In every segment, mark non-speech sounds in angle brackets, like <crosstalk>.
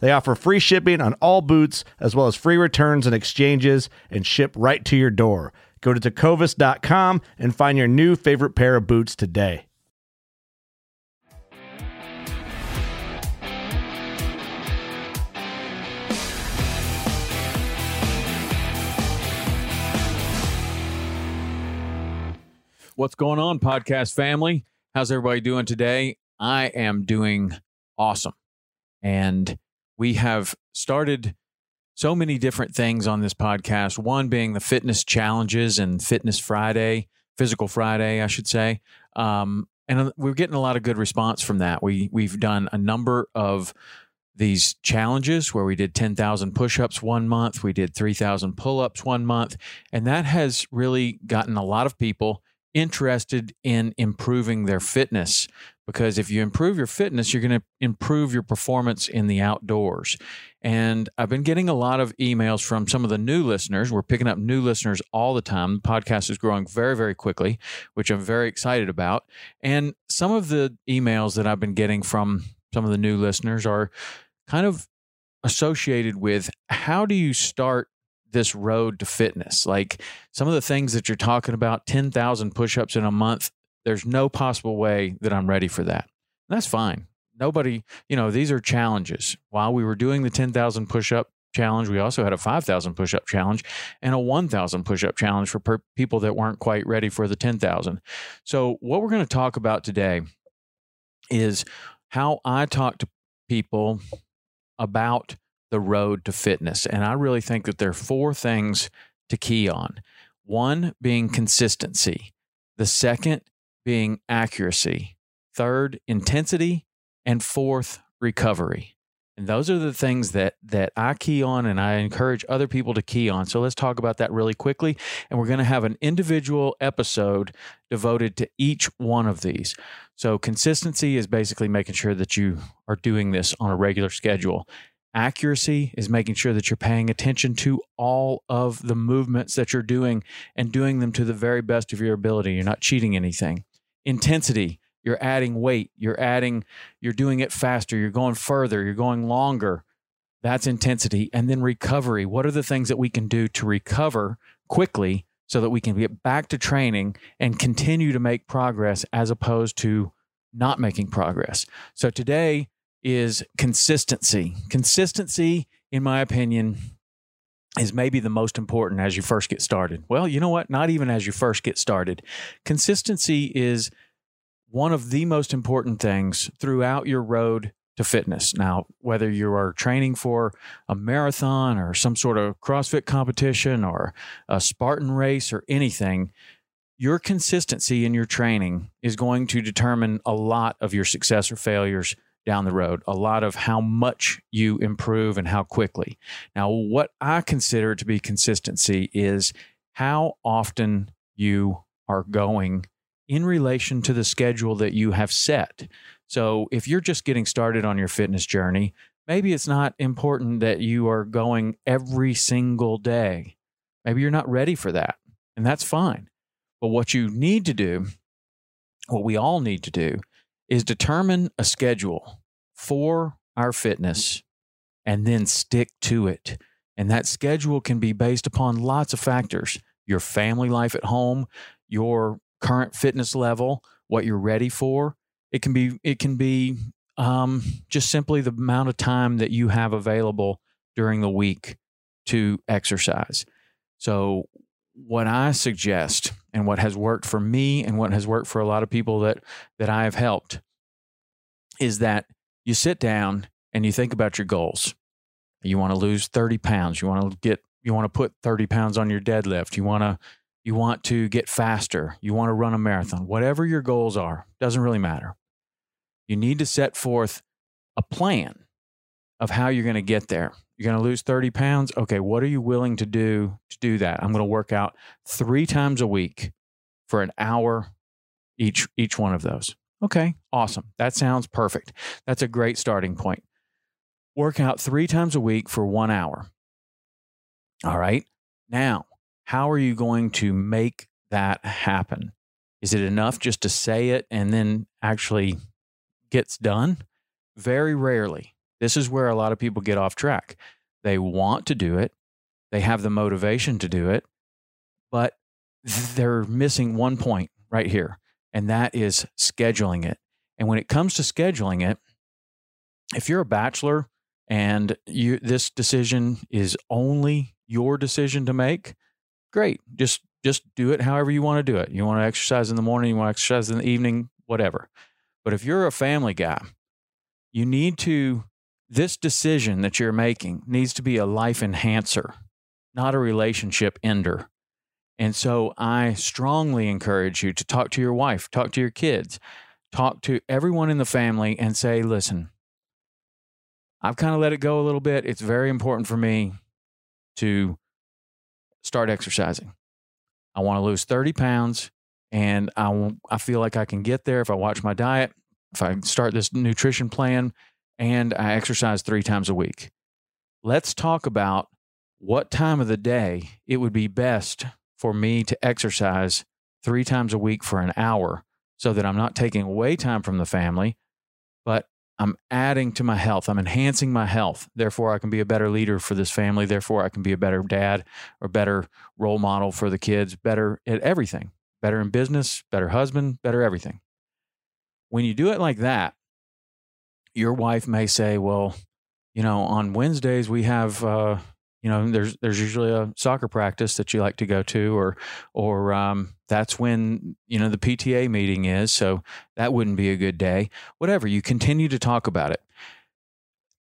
They offer free shipping on all boots, as well as free returns and exchanges, and ship right to your door. Go to tecovas.com and find your new favorite pair of boots today. What's going on, podcast family? How's everybody doing today? I am doing awesome. And we have started so many different things on this podcast. One being the fitness challenges and Fitness Friday, Physical Friday, I should say. Um, and uh, we're getting a lot of good response from that. We we've done a number of these challenges where we did 10,000 push-ups one month, we did 3,000 pull-ups one month, and that has really gotten a lot of people interested in improving their fitness because if you improve your fitness, you're going to improve your performance in the outdoors. And I've been getting a lot of emails from some of the new listeners. We're picking up new listeners all the time. The podcast is growing very, very quickly, which I'm very excited about. And some of the emails that I've been getting from some of the new listeners are kind of associated with how do you start this road to fitness. Like some of the things that you're talking about 10,000 push ups in a month, there's no possible way that I'm ready for that. And that's fine. Nobody, you know, these are challenges. While we were doing the 10,000 push up challenge, we also had a 5,000 push up challenge and a 1,000 push up challenge for per- people that weren't quite ready for the 10,000. So, what we're going to talk about today is how I talk to people about the road to fitness. And I really think that there are four things to key on one being consistency, the second being accuracy, third, intensity, and fourth, recovery. And those are the things that that I key on and I encourage other people to key on. So let's talk about that really quickly and we're going to have an individual episode devoted to each one of these. So consistency is basically making sure that you are doing this on a regular schedule. Accuracy is making sure that you're paying attention to all of the movements that you're doing and doing them to the very best of your ability. You're not cheating anything. Intensity, you're adding weight, you're adding, you're doing it faster, you're going further, you're going longer. That's intensity. And then recovery. What are the things that we can do to recover quickly so that we can get back to training and continue to make progress as opposed to not making progress? So today, is consistency. Consistency, in my opinion, is maybe the most important as you first get started. Well, you know what? Not even as you first get started. Consistency is one of the most important things throughout your road to fitness. Now, whether you are training for a marathon or some sort of CrossFit competition or a Spartan race or anything, your consistency in your training is going to determine a lot of your success or failures down the road, a lot of how much you improve and how quickly. Now, what I consider to be consistency is how often you are going in relation to the schedule that you have set. So, if you're just getting started on your fitness journey, maybe it's not important that you are going every single day. Maybe you're not ready for that, and that's fine. But what you need to do, what we all need to do, is determine a schedule for our fitness and then stick to it. And that schedule can be based upon lots of factors your family life at home, your current fitness level, what you're ready for. It can be, it can be um, just simply the amount of time that you have available during the week to exercise. So, what I suggest and what has worked for me and what has worked for a lot of people that that I have helped is that you sit down and you think about your goals. You want to lose 30 pounds. You want to get you want to put 30 pounds on your deadlift. You want to you want to get faster. You want to run a marathon. Whatever your goals are, doesn't really matter. You need to set forth a plan of how you're going to get there. You're going to lose 30 pounds. Okay, what are you willing to do to do that? I'm going to work out 3 times a week for an hour each each one of those. Okay, awesome. That sounds perfect. That's a great starting point. Work out three times a week for one hour. All right. Now, how are you going to make that happen? Is it enough just to say it and then actually gets done? Very rarely. This is where a lot of people get off track. They want to do it, they have the motivation to do it, but they're missing one point right here and that is scheduling it. And when it comes to scheduling it, if you're a bachelor and you this decision is only your decision to make, great. Just just do it however you want to do it. You want to exercise in the morning, you want to exercise in the evening, whatever. But if you're a family guy, you need to this decision that you're making needs to be a life enhancer, not a relationship ender. And so I strongly encourage you to talk to your wife, talk to your kids, talk to everyone in the family and say, listen, I've kind of let it go a little bit. It's very important for me to start exercising. I want to lose 30 pounds and I, I feel like I can get there if I watch my diet, if I start this nutrition plan, and I exercise three times a week. Let's talk about what time of the day it would be best for me to exercise three times a week for an hour so that I'm not taking away time from the family, but I'm adding to my health. I'm enhancing my health. Therefore, I can be a better leader for this family. Therefore, I can be a better dad or better role model for the kids, better at everything, better in business, better husband, better everything. When you do it like that, your wife may say, Well, you know, on Wednesdays we have, uh, you know there's there's usually a soccer practice that you like to go to or or um, that's when you know the PTA meeting is so that wouldn't be a good day. Whatever you continue to talk about it.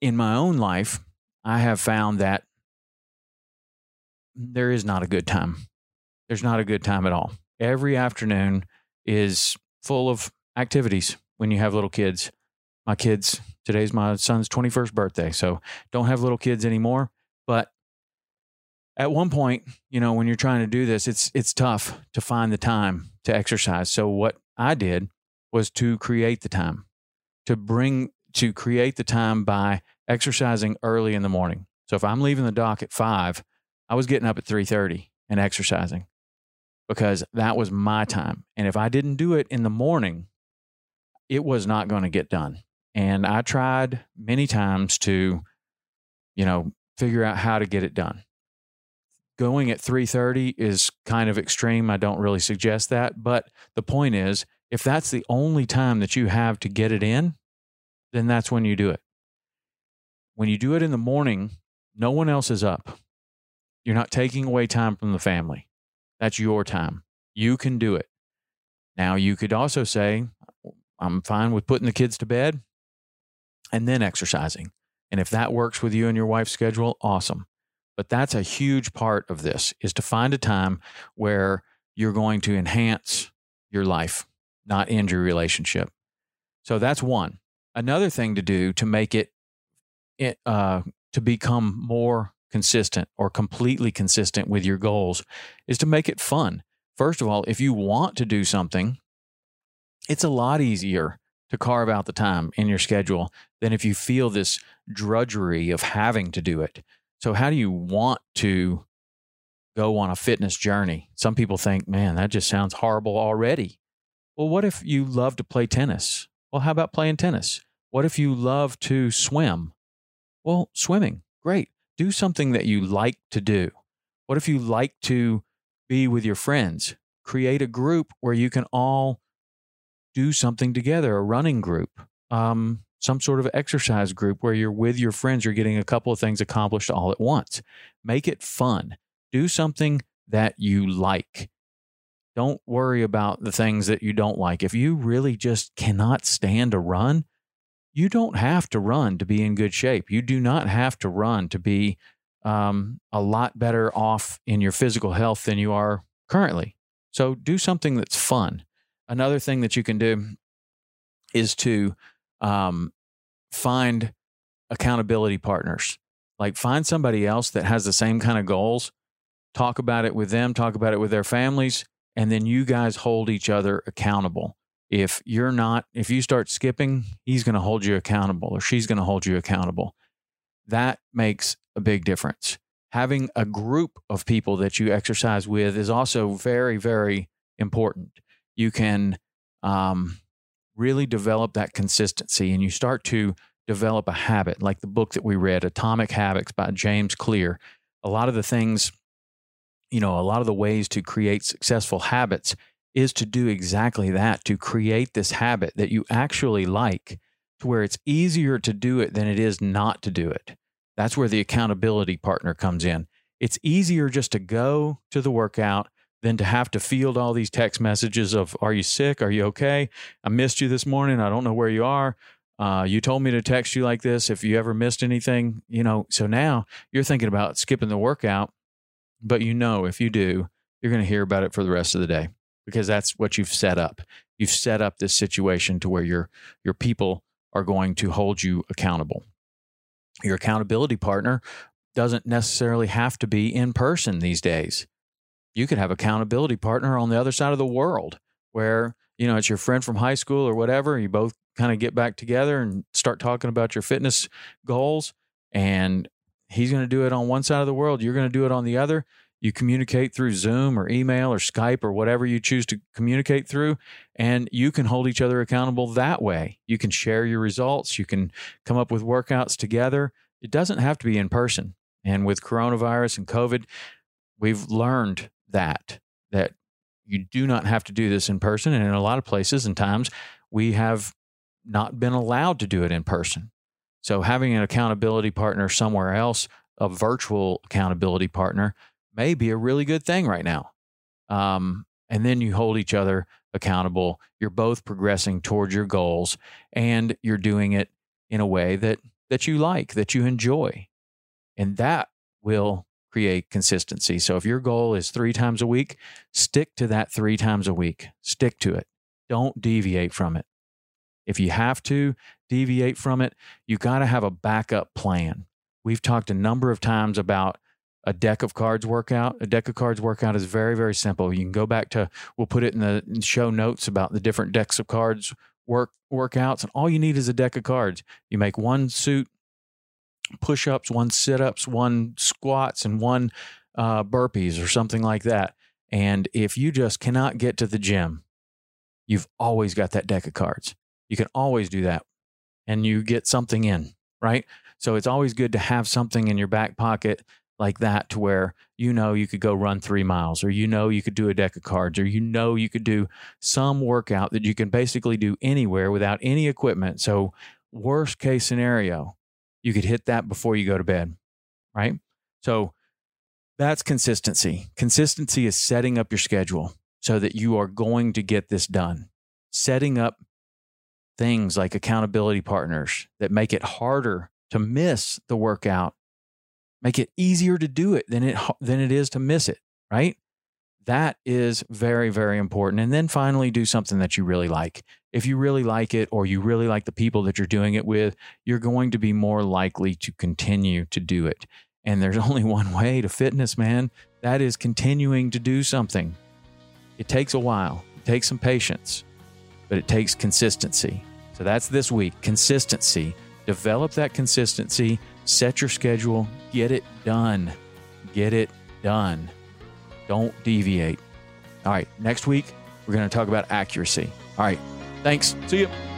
In my own life I have found that there is not a good time. There's not a good time at all. Every afternoon is full of activities when you have little kids my kids today's my son's 21st birthday so don't have little kids anymore but at one point, you know, when you're trying to do this, it's it's tough to find the time to exercise. So what I did was to create the time, to bring to create the time by exercising early in the morning. So if I'm leaving the dock at five, I was getting up at three thirty and exercising because that was my time. And if I didn't do it in the morning, it was not going to get done. And I tried many times to, you know, figure out how to get it done. Going at 3:30 is kind of extreme. I don't really suggest that, but the point is if that's the only time that you have to get it in, then that's when you do it. When you do it in the morning, no one else is up. You're not taking away time from the family. That's your time. You can do it. Now, you could also say, I'm fine with putting the kids to bed and then exercising. And if that works with you and your wife's schedule, awesome. But that's a huge part of this is to find a time where you're going to enhance your life, not end your relationship. So that's one. Another thing to do to make it, uh, to become more consistent or completely consistent with your goals is to make it fun. First of all, if you want to do something, it's a lot easier to carve out the time in your schedule than if you feel this drudgery of having to do it. So, how do you want to go on a fitness journey. Some people think, man, that just sounds horrible already. Well, what if you love to play tennis? Well, how about playing tennis? What if you love to swim? Well, swimming, great. Do something that you like to do. What if you like to be with your friends? Create a group where you can all do something together, a running group, um, some sort of exercise group where you're with your friends, you're getting a couple of things accomplished all at once. Make it fun. Do something that you like. Don't worry about the things that you don't like. If you really just cannot stand to run, you don't have to run to be in good shape. You do not have to run to be um, a lot better off in your physical health than you are currently. So do something that's fun. Another thing that you can do is to um, find accountability partners. Like find somebody else that has the same kind of goals. Talk about it with them. Talk about it with their families, and then you guys hold each other accountable. If you're not, if you start skipping, he's going to hold you accountable, or she's going to hold you accountable. That makes a big difference. Having a group of people that you exercise with is also very, very important. You can um, really develop that consistency and you start to develop a habit, like the book that we read, Atomic Habits by James Clear. A lot of the things, you know, a lot of the ways to create successful habits is to do exactly that, to create this habit that you actually like to where it's easier to do it than it is not to do it. That's where the accountability partner comes in. It's easier just to go to the workout than to have to field all these text messages of, Are you sick? Are you okay? I missed you this morning. I don't know where you are. Uh, you told me to text you like this if you ever missed anything, you know. So now you're thinking about skipping the workout, but you know if you do, you're going to hear about it for the rest of the day because that's what you've set up. You've set up this situation to where your your people are going to hold you accountable. Your accountability partner doesn't necessarily have to be in person these days. You could have accountability partner on the other side of the world where, you know, it's your friend from high school or whatever. You both kind of get back together and start talking about your fitness goals. And he's going to do it on one side of the world. You're going to do it on the other. You communicate through Zoom or email or Skype or whatever you choose to communicate through, and you can hold each other accountable that way. You can share your results. You can come up with workouts together. It doesn't have to be in person. And with coronavirus and COVID, we've learned that, that you do not have to do this in person. And in a lot of places and times, we have not been allowed to do it in person. So having an accountability partner somewhere else, a virtual accountability partner, may be a really good thing right now. Um, and then you hold each other accountable. You're both progressing towards your goals, and you're doing it in a way that that you like, that you enjoy, and that will create consistency. So if your goal is three times a week, stick to that three times a week. Stick to it. Don't deviate from it. If you have to deviate from it, you got to have a backup plan. We've talked a number of times about a deck of cards workout. A deck of cards workout is very, very simple. You can go back to, we'll put it in the show notes about the different decks of cards work workouts. And all you need is a deck of cards. You make one suit push ups, one sit ups, one squats, and one uh, burpees or something like that. And if you just cannot get to the gym, you've always got that deck of cards. You can always do that and you get something in, right? So it's always good to have something in your back pocket like that to where you know you could go run three miles or you know you could do a deck of cards or you know you could do some workout that you can basically do anywhere without any equipment. So, worst case scenario, you could hit that before you go to bed, right? So, that's consistency. Consistency is setting up your schedule so that you are going to get this done. Setting up things like accountability partners that make it harder to miss the workout make it easier to do it than it than it is to miss it, right? That is very very important. And then finally do something that you really like. If you really like it or you really like the people that you're doing it with, you're going to be more likely to continue to do it. And there's <laughs> only one way to fitness, man. That is continuing to do something. It takes a while. It takes some patience, but it takes consistency. So that's this week, consistency. Develop that consistency set your schedule, get it done. Get it done. Don't deviate. All right, next week we're going to talk about accuracy. All right, thanks. See you.